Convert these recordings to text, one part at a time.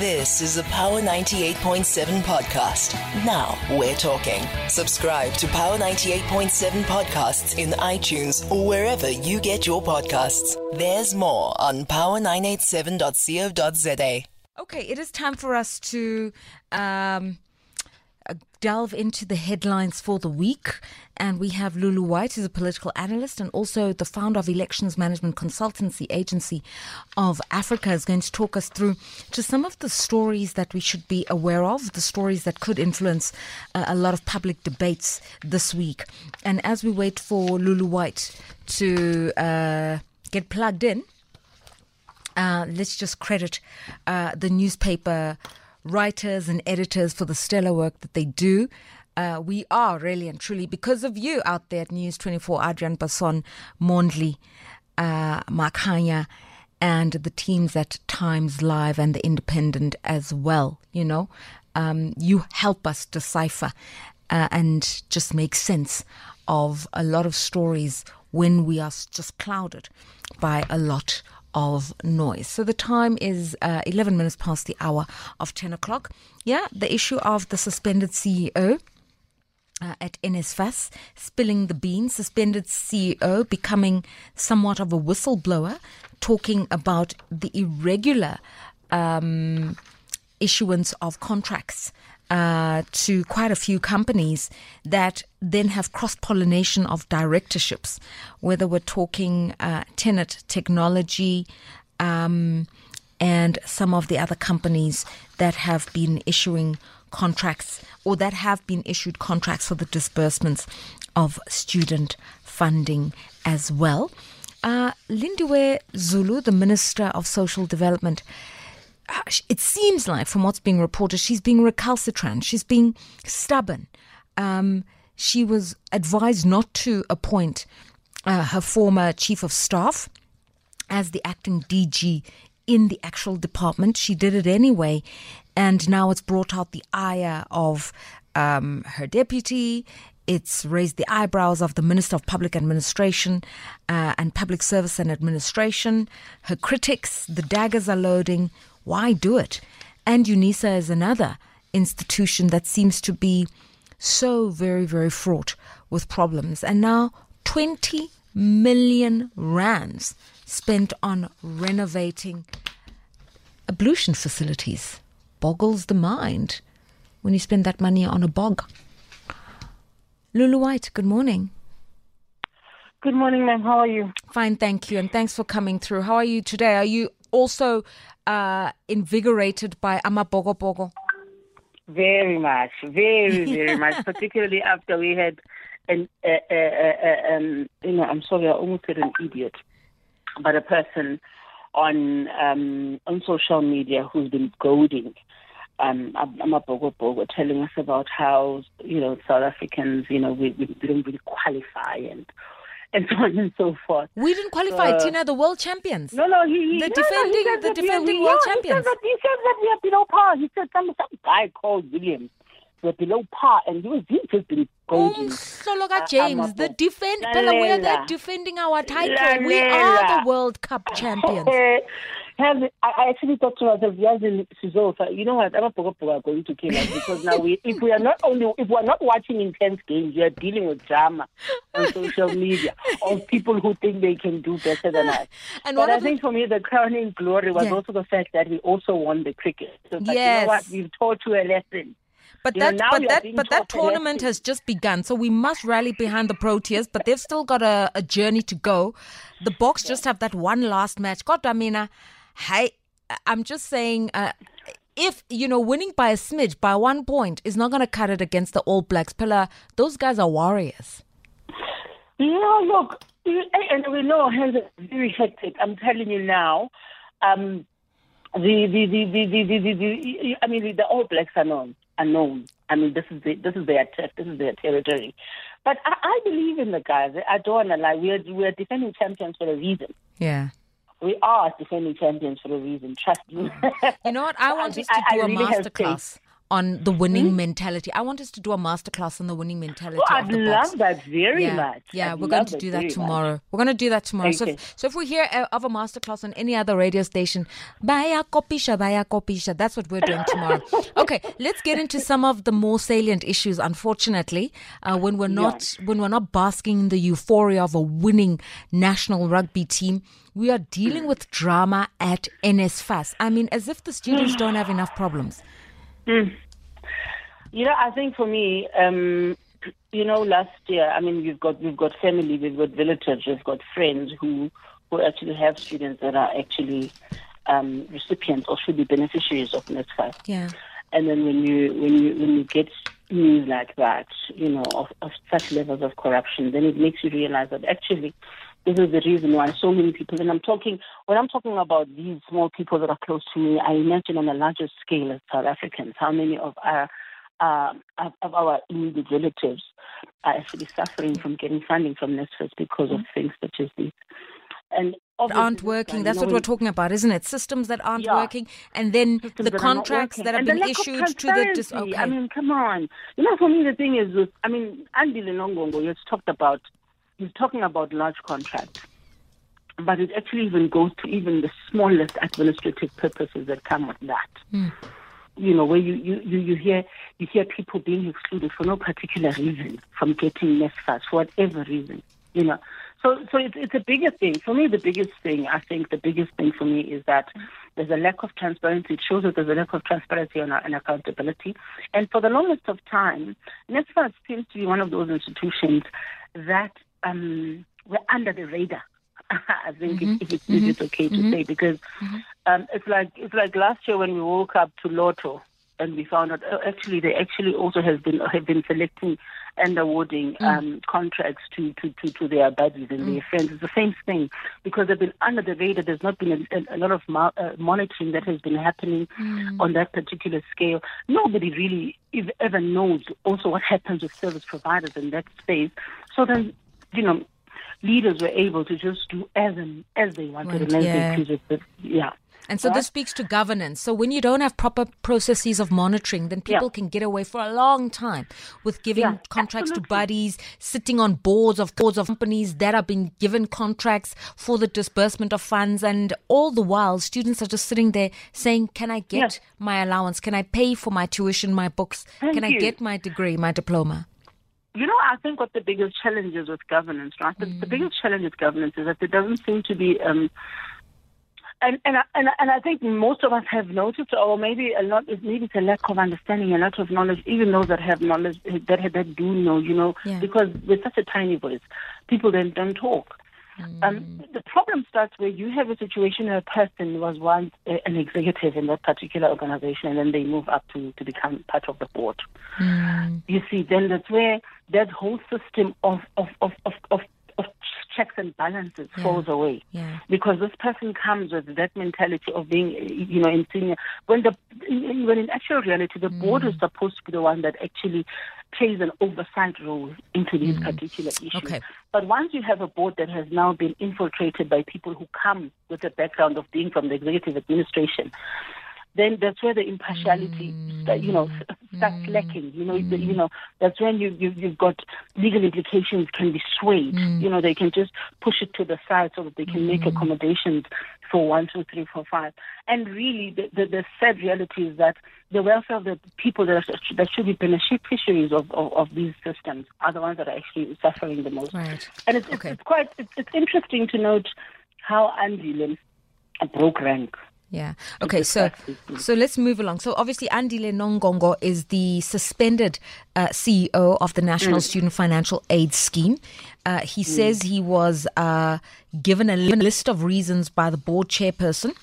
This is a Power 98.7 podcast. Now we're talking. Subscribe to Power 98.7 podcasts in iTunes or wherever you get your podcasts. There's more on power987.co.za. Okay, it is time for us to um, delve into the headlines for the week. And we have Lulu White, who's a political analyst and also the founder of Elections Management Consultancy Agency of Africa, is going to talk us through to some of the stories that we should be aware of, the stories that could influence uh, a lot of public debates this week. And as we wait for Lulu White to uh, get plugged in, uh, let's just credit uh, the newspaper writers and editors for the stellar work that they do. Uh, we are really and truly, because of you out there at News 24, Adriaan Basson, Mondli, uh, Makhanya, and the teams at Times Live and The Independent as well. You know, um, you help us decipher uh, and just make sense of a lot of stories when we are just clouded by a lot of noise. So the time is uh, 11 minutes past the hour of 10 o'clock. Yeah, the issue of the suspended CEO. Uh, at NSFAS, spilling the beans, suspended CEO becoming somewhat of a whistleblower, talking about the irregular um, issuance of contracts uh, to quite a few companies that then have cross pollination of directorships, whether we're talking uh, Tenet Technology um, and some of the other companies that have been issuing contracts or that have been issued contracts for the disbursements of student funding as well. Uh, Lindiwe Zulu, the Minister of Social Development, it seems like, from what's being reported, she's being recalcitrant. She's being stubborn. Um, she was advised not to appoint uh, her former chief of staff as the acting DG in the actual department. She did it anyway, and now it's brought out the ire of um, her deputy. It's raised the eyebrows of the Minister of Public Administration uh, and Public Service and Administration. Her critics, the daggers are loading why do it? And UNISA is another institution that seems to be so very, very fraught with problems. And now 20 million rands spent on renovating ablution facilities. Boggles the mind when you spend that money on a bog. Lulu White, good morning. Good morning, ma'am. How are you? Fine, thank you. And thanks for coming through. How are you today? Are you also uh, invigorated by Amabokoboko? Very much, very, very much, particularly after we had an, uh, uh, uh, um, you know, I'm sorry, I almost said an idiot, but a person on um, on social media who's been goading um, Amabokoboko, telling us about how, you know, South Africans, you know, we, we don't really qualify and and so on and so forth. We didn't qualify, uh, Tina, the world champions. No, no, he, he the defending no, the defending world yeah, champions. He said, that, he said that we are below par. He said some some guy called Williams we're below par, and he was he just been golden. Sologa uh, James, the defend, Bella, we're there defending our title. We are the World Cup champions. have I actually thought to myself, Sizofa, you know what, I'm are going to kill us because now we if we are not only if we are not watching intense games, we are dealing with drama on social media of people who think they can do better than us. And but I think for me the crowning glory was yeah. also the fact that we also won the cricket. So yes. you know what, we've taught you a lesson. But that, know, but that, but that tournament has just begun, so we must rally behind the Proteas. But they've still got a, a journey to go. The Boks yeah. just have that one last match. God, I, I'm just saying, uh, if you know winning by a smidge by one point is not going to cut it against the All Blacks. Pillar those guys are warriors. Yeah look and we know hands are very hectic I'm telling you now um the the the the the, the, the, the I mean the All Blacks are known are known. I mean this is the, this is their turf this is their territory. But I, I believe in the guys. I don't want to lie we're we're defending champions for a reason. Yeah. We are defending champions for a reason. Trust me. You know what? I want us to I, do I a really masterclass on the winning mentality. I want us to do a masterclass on the winning mentality. Oh, I'd love box. that very yeah, much. Yeah, I'd we're going to do that very much. tomorrow. We're going to do that tomorrow. So, if, so if we hear uh, of a masterclass on any other radio station, baya kopisha, baya kopisha. That's what we're doing tomorrow. okay, let's get into some of the more salient issues. Unfortunately, uh, when we're not when we're not basking in the euphoria of a winning national rugby team, we are dealing with drama at NSFAS. I mean, as if the students don't have enough problems. You know, I think for me, um, you know, last year, I mean, we've got we've got family, we've got relatives, we've got friends who who actually have students that are actually um, recipients or should be beneficiaries of NSFAS. Yeah. And then when you when you when you get news like that, you know, of, of such levels of corruption, then it makes you realize that actually this is the reason why so many people and I'm talking when I'm talking about these small people that are close to me, I imagine on a larger scale as South Africans, how many of our uh, of, of our immediate relatives are actually suffering from getting funding from NSFAS because of things such as these. And aren't working. That's what we're talking about, isn't it? Systems that aren't Yeah. working, and then systems the that contracts working. that have and been the lack of issued to the dis- okay. I mean, come on. You know, for me, the thing is, with, I mean, Andile Nongogo has talked about, he's talking about large contracts, but it actually even goes to even the smallest administrative purposes that come with that. Hmm. You know, where you, you, you, you hear you hear people being excluded for no particular reason from getting NSFAS for whatever reason. You know, so so it's it's a bigger thing for me. The biggest thing I think the biggest thing for me is that there's a lack of transparency. It shows that there's a lack of transparency and, and accountability. And for the longest of time, NSFAS seems to be one of those institutions that um, were under the radar. I think if, if, it's, it's okay to say because um, it's like it's like last year when we woke up to Lotto and we found out oh, actually they actually also have been have been selecting and awarding um, contracts to, to, to, to their buddies and their friends. It's the same thing because they've been under the radar. There's not been a, a, a lot of mo- uh, monitoring that has been happening on that particular scale. Nobody really ev- ever knows also what happens with service providers in that space. So then, you know, leaders were able to just do as and as they wanted Right, and as yeah. they. Yeah. And so Right? this speaks to governance. So when you don't have proper processes of monitoring, then people Yeah. can get away for a long time with giving Yeah, contracts absolutely. to buddies, sitting on boards of boards of companies that are being given contracts for the disbursement of funds, and all the while students are just sitting there saying, "Can I get my allowance? Can I pay for my tuition, my books? Thank Can I get my degree, my diploma?" You know, I think what the biggest challenge is with governance, right? The, the biggest challenge with governance is that there doesn't seem to be, um, and and I, and, I, and I think most of us have noticed, or maybe a lot, maybe it's a lack of understanding, a lot of knowledge. Even those that have knowledge, that that do know, you know, Yeah. because with such a tiny voice, people then don't talk. Um, the problem starts where you have a situation where a person was once an executive in that particular organization, and then they move up to, to become part of the board. You see, then that's where that whole system of of of, of, of checks and balances Yeah. falls away. Yeah. Because this person comes with that mentality of being, you know, in senior. When the when in actual reality, the board mm. is supposed to be the one that actually plays an oversight role into these mm. particular issues. Okay. But once you have a board that has now been infiltrated by people who come with a background of being from the executive administration, then that's where the impartiality, sta- you know, s- starts mm. lacking. You know, the, you mm. know, that's when you, you you've got legal implications can be swayed. You know, they can just push it to the side so that they can make accommodations for one, two, three, four, five. And really, the, the, the sad reality is that the welfare of the people that, are, that should be beneficiaries of, of, of these systems are the ones that are actually suffering the most. Right. And it's, Okay. it's, it's quite it's, it's interesting to note how Andy broke rank. Yeah. Okay. So, so let's move along. So, obviously, Andile Nongogo is the suspended uh, CEO of the National Student Financial Aid Scheme. Uh, he says he was uh, given a list of reasons by the board chairperson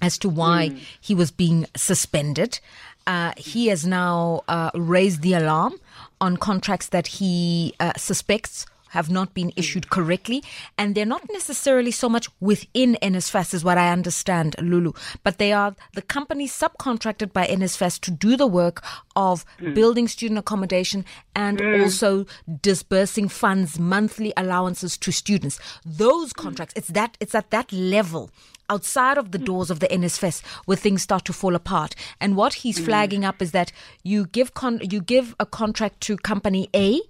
as to why he was being suspended. Uh, he has now uh, raised the alarm on contracts that he uh, suspects have not been mm. issued correctly, and they're not necessarily so much within NSFAS, is what I understand, Lulu, but they are the companies subcontracted by NSFAS to do the work of mm. building student accommodation and mm. also disbursing funds, monthly allowances to students. Those contracts, it's that it's at that level outside of the doors of the NSFAS where things start to fall apart. And what he's Mm. flagging up is that you give con- you give a contract to company A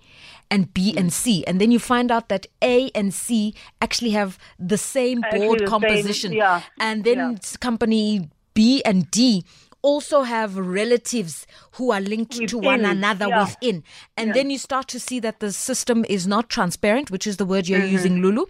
and B Mm. and C, and then you find out that A and C actually have the same board the same, composition, yeah, and then yeah. company B and D also have relatives who are linked to one another yeah. within. And then you start to see that the system is not transparent, which is the word you're using, Mm-hmm. Lulu.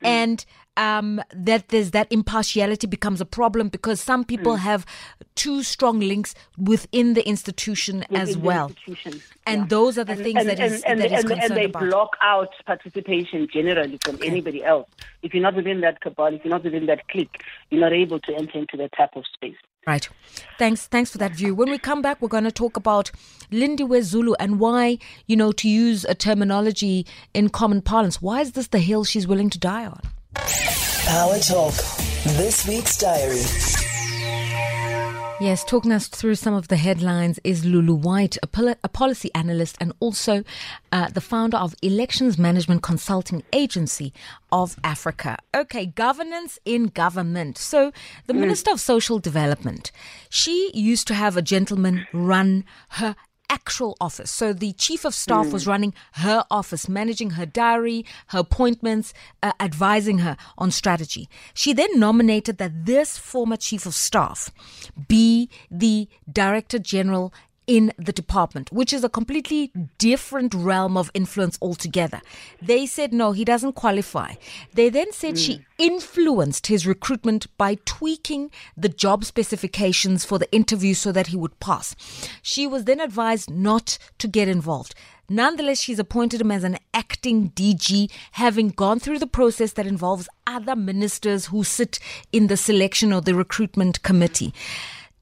And um, that there's that impartiality becomes a problem because some people Mm. have too strong links within the institution as within the well. institution. And Yeah. those are the And- things and, that is- and, that is and, and concerned they about. block out participation generally from anybody else. If you're not within that cabal, if you're not within that clique, you're not able to enter into that type of space. Right. Thanks. Thanks for that view. When we come back, we're going to talk about Lindiwe Zulu and why, you know, to use a terminology in common parlance, why is this the hill she's willing to die on? Power Talk. This week's diary. Yes, talking us through some of the headlines is Lulu White, a, poli- a policy analyst and also uh, the founder of Elections Management Consulting Agency of Africa. Okay, governance in government. So, the Minister of Social Development, she used to have a gentleman run her actual office. So the chief of staff was running her office, managing her diary, her appointments, uh, advising her on strategy. She then nominated that this former chief of staff be the director general in the department, which is a completely different realm of influence altogether. They said no, he doesn't qualify. They then said she influenced his recruitment by tweaking the job specifications for the interview so that he would pass. She was then advised not to get involved. Nonetheless, she's appointed him as an acting DG, having gone through the process that involves other ministers who sit in the selection or the recruitment committee.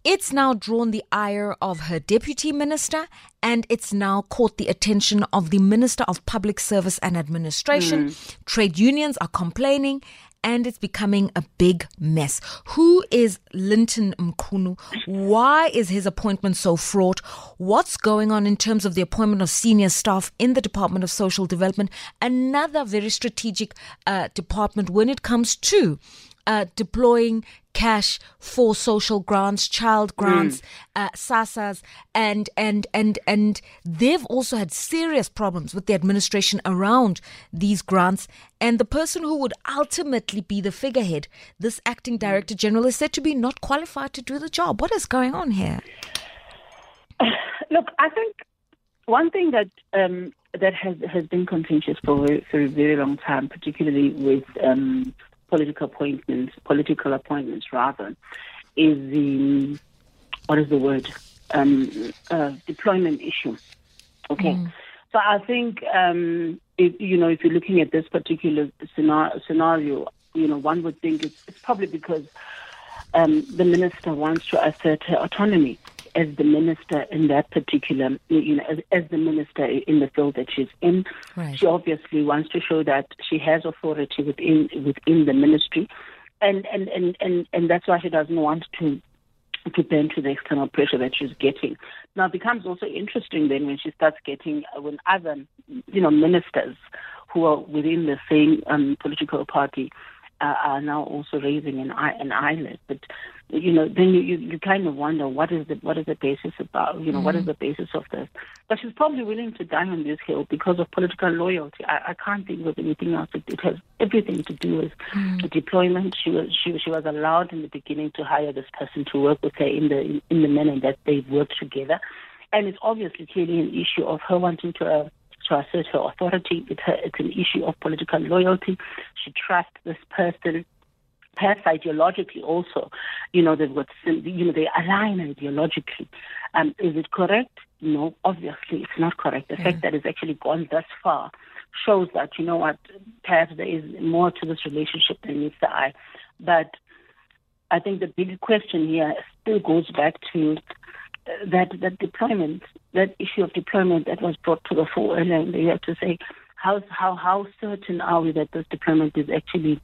It's now drawn the ire of her deputy minister and it's now caught the attention of the Minister of Public Service and Administration. Trade unions are complaining and it's becoming a big mess. Who is Linton Mchunu? Why is his appointment so fraught? What's going on in terms of the appointment of senior staff in the Department of Social Development? Another very strategic uh, department when it comes to uh, deploying cash for social grants, child grants, uh, SASSAs, and and and and they've also had serious problems with the administration around these grants. And the person who would ultimately be the figurehead, this acting director general, is said to be not qualified to do the job. What is going on here? Look, I think one thing that um, that has has been contentious for a, for a very long time, particularly with um, political appointments, political appointments rather, is the what is the word? Um, uh, deployment issue. Okay, so I think um, if, you know if you're looking at this particular scenario, scenario you know one would think it's, it's probably because um, the minister wants to assert her autonomy as the minister in that particular, you know, as, as the minister in the field that she's in. Right. She obviously wants to show that she has authority within within the ministry, and and and and, and that's why she doesn't want to to bend to the external pressure that she's getting. Now, it becomes also interesting then when she starts getting uh, when other, you know, ministers who are within the same um, political party uh, are now also raising an an eyelid. But you know, then you, you, you kind of wonder what is the what is the basis about? You know, what is the basis of this? But she's probably willing to die on this hill because of political loyalty. I, I can't think of anything else. It, it has everything to do with the deployment. She was she, she was allowed in the beginning to hire this person to work with her in the in, in the manner that they worked together, and it's obviously clearly an issue of her wanting to. Uh, to assert her authority, it's, her, it's an issue of political loyalty. She trusts this person perhaps ideologically also, you know, they've got, you know, they align ideologically. Um, is it correct? No, obviously it's not correct. The fact that it's actually gone thus far shows that, you know what, perhaps there is more to this relationship than meets the eye. But I think the big question here still goes back to that that deployment, that issue of deployment that was brought to the fore earlier in the year to say how how how certain are we that this deployment is actually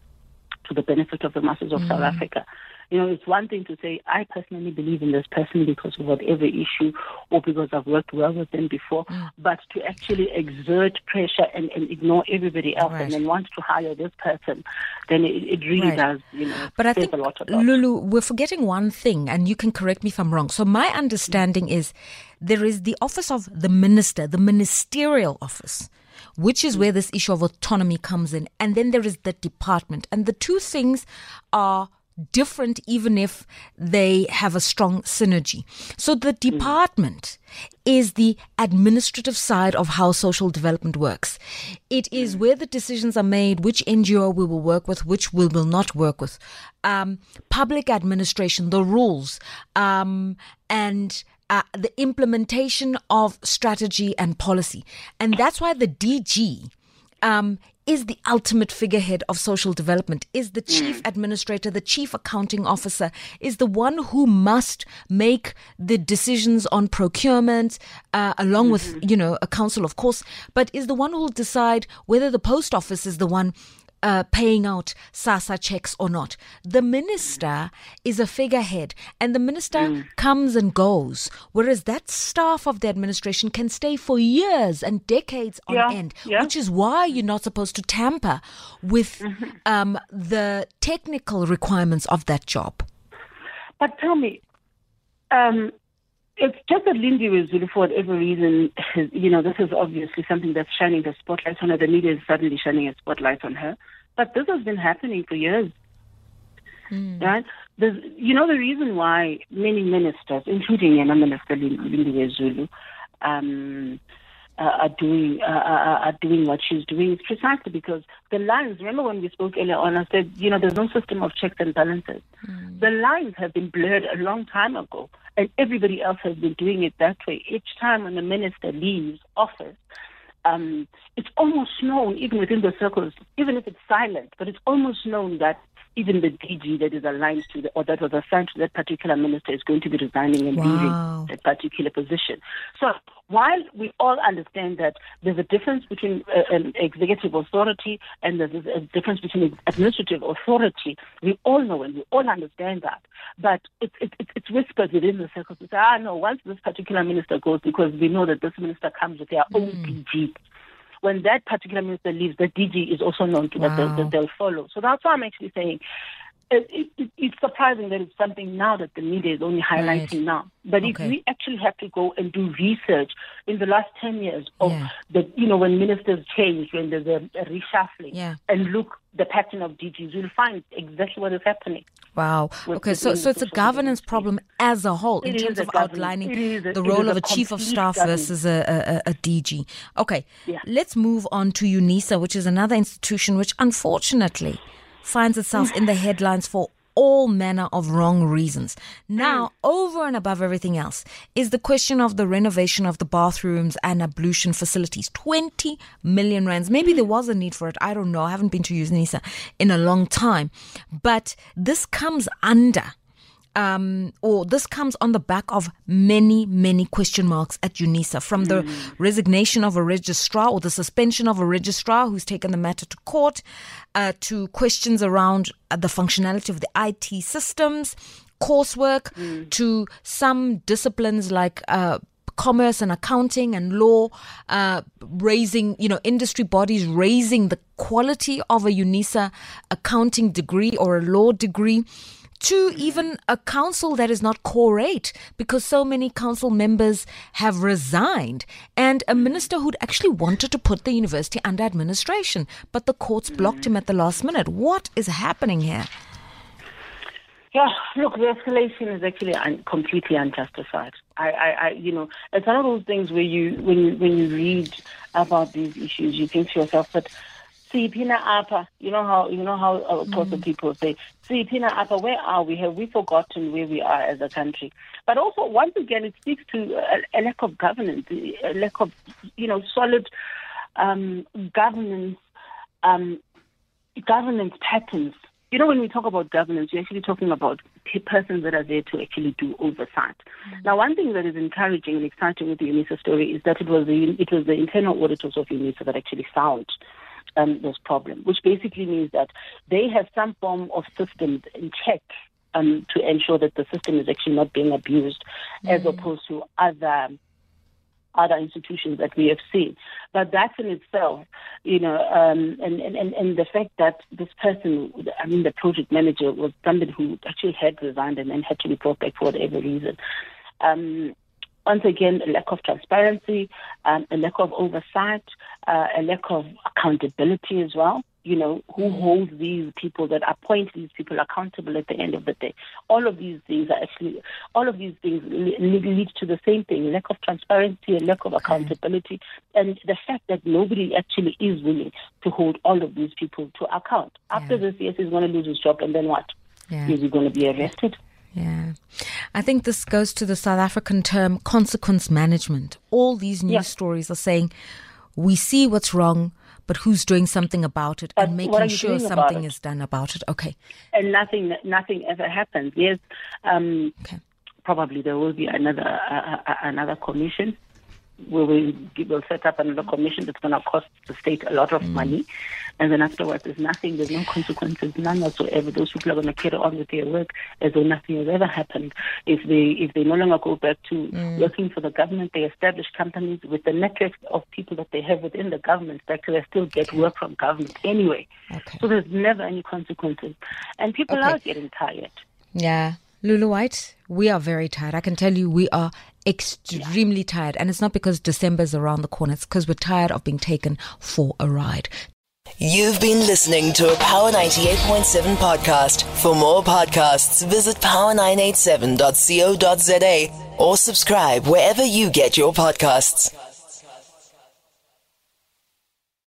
to the benefit of the masses of South mm. Africa. You know, it's one thing to say, I personally believe in this person because of whatever issue or because I've worked well with them before, mm. but to actually exert pressure and, and ignore everybody else right. and then want to hire this person, then it, it really right. does, you know, but I think, Lulu, we're forgetting one thing, and you can correct me if I'm wrong. So my understanding mm. is there is the office of the minister, the ministerial office which is where this issue of autonomy comes in. And then there is the department. And the two things are different even if they have a strong synergy. So the department is the administrative side of how social development works. It is where the decisions are made, which NGO we will work with, which we will not work with. Um, public administration, the rules, um, and uh, the implementation of strategy and policy. And that's why the DG um, is the ultimate figurehead of social development, is the chief mm. administrator, the chief accounting officer, is the one who must make the decisions on procurement, uh, along mm-hmm. with, you know, a council, of course, but is the one who will decide whether the post office is the one uh, paying out SASSA checks or not. The minister is a figurehead, and the minister mm. comes and goes, whereas that staff of the administration can stay for years and decades on yeah, end, yeah. which is why you're not supposed to tamper with mm-hmm. um, the technical requirements of that job. But tell me, um, it's just that Lindiwe Zulu, for whatever reason, you know, this is obviously something that's shining the spotlight on her. The media is suddenly shining a spotlight on her. But this has been happening for years. Mm. Right? There's, you know, the reason why many ministers, including Yena Minister Lindiwe Zulu, um, uh, are doing uh, uh, are doing what she's doing is precisely because the lines. Remember when we spoke earlier on, I said you know there's no system of checks and balances. Mm. The lines have been blurred a long time ago, and everybody else has been doing it that way. Each time when the minister leaves office, um, it's almost known, even within the circles, even if it's silent, but it's almost known that even the DG that is aligned to the, or that was assigned to that particular minister is going to be resigning and wow. leaving that particular position. So while we all understand that there's a difference between uh, an executive authority and there's a difference between administrative authority, we all know and we all understand that. But it's it, it, it's whispered within the circles to say, ah, no, once this particular minister goes, because we know that this minister comes with their own mm. DG when that particular minister leaves, the DG is also known to wow. that, they'll, that they'll follow. So that's why I'm actually saying it, it, it's surprising that it's something now that the media is only highlighting right. now. But okay. if we actually have to go and do research in the last 10 years of yeah. the, you know, when ministers change, when there's a, a reshuffling, yeah. and look the pattern of DGs, you'll find exactly what is happening. Wow. Okay, so so it's a governance problem as a whole in terms of outlining a, the role of a, a chief of staff versus a, a, a DG. Okay, yeah. let's move on to UNISA, which is another institution which unfortunately finds itself in the headlines for all manner of wrong reasons. Now, mm. over and above everything else, is the question of the renovation of the bathrooms and ablution facilities. 20 million rands. Maybe there was a need for it. I don't know. I haven't been to UNISA in a long time. But this comes under um, or this comes on the back of many, many question marks at UNISA from the mm. resignation of a registrar or the suspension of a registrar who's taken the matter to court uh, to questions around uh, the functionality of the IT systems, coursework, mm. to some disciplines like uh, commerce and accounting and law, uh, raising, you know, industry bodies raising the quality of a UNISA accounting degree or a law degree to even a council that is not eight because so many council members have resigned and a minister who'd actually wanted to put the university under administration, but the courts blocked him at the last minute. What is happening here? Yeah, look, the escalation is actually un- completely unjustified. I, I, I, you know, it's one of those things where you, when you, when you read about these issues, you think to yourself, but Sipina Apa, you know how you know how uh, mm. people say, Sipina Apa, where are we? Have we forgotten where we are as a country? But also, once again, it speaks to a, a lack of governance, a lack of you know solid um, governance um, governance patterns. You know, when we talk about governance, we're actually talking about persons that are there to actually do oversight. Mm. Now, one thing that is encouraging and exciting with the UNISA story is that it was the it was the internal auditors of UNISA that actually found um, this problem, which basically means that they have some form of systems in check um, to ensure that the system is actually not being abused, mm. as opposed to other other institutions that we have seen. But that in itself, you know, um, and, and, and the fact that this person, I mean, the project manager was somebody who actually had resigned and then had to be brought back for whatever reason. Um, once again, a lack of transparency, um, a lack of oversight, uh, a lack of accountability as well. You know, who mm. holds these people that appoint these people accountable at the end of the day? All of these things are actually, all of these things lead, lead to the same thing lack of transparency, a lack of accountability, and the fact that nobody actually is willing to hold all of these people to account. After yeah. this, yes, he's going to lose his job, and then what? Yeah. Is he going to be arrested? Yeah. I think this goes to the South African term consequence management. All these news yeah. stories are saying we see what's wrong, but who's doing something about it but and making sure something is done about it. Okay. And nothing nothing ever happens. Yes. Um, okay. Probably there will be another uh, uh, another commission we will, we will set up another commission that's going to cost the state a lot of mm. money. And then afterwards, there's nothing, there's no consequences, none whatsoever. Those people are going to carry on with their work as though nothing has ever happened. If they if they no longer go back to mm. working for the government, they establish companies with the networks of people that they have within the government sector, they still get work from government anyway. Okay. So there's never any consequences. And people okay. are getting tired. Yeah. Lulu White, we are very tired. I can tell you we are extremely yeah. tired. And it's not because December's around the corner, it's because we're tired of being taken for a ride. You've been listening to a Power 98.7 podcast. For more podcasts, visit power987.co.za or subscribe wherever you get your podcasts.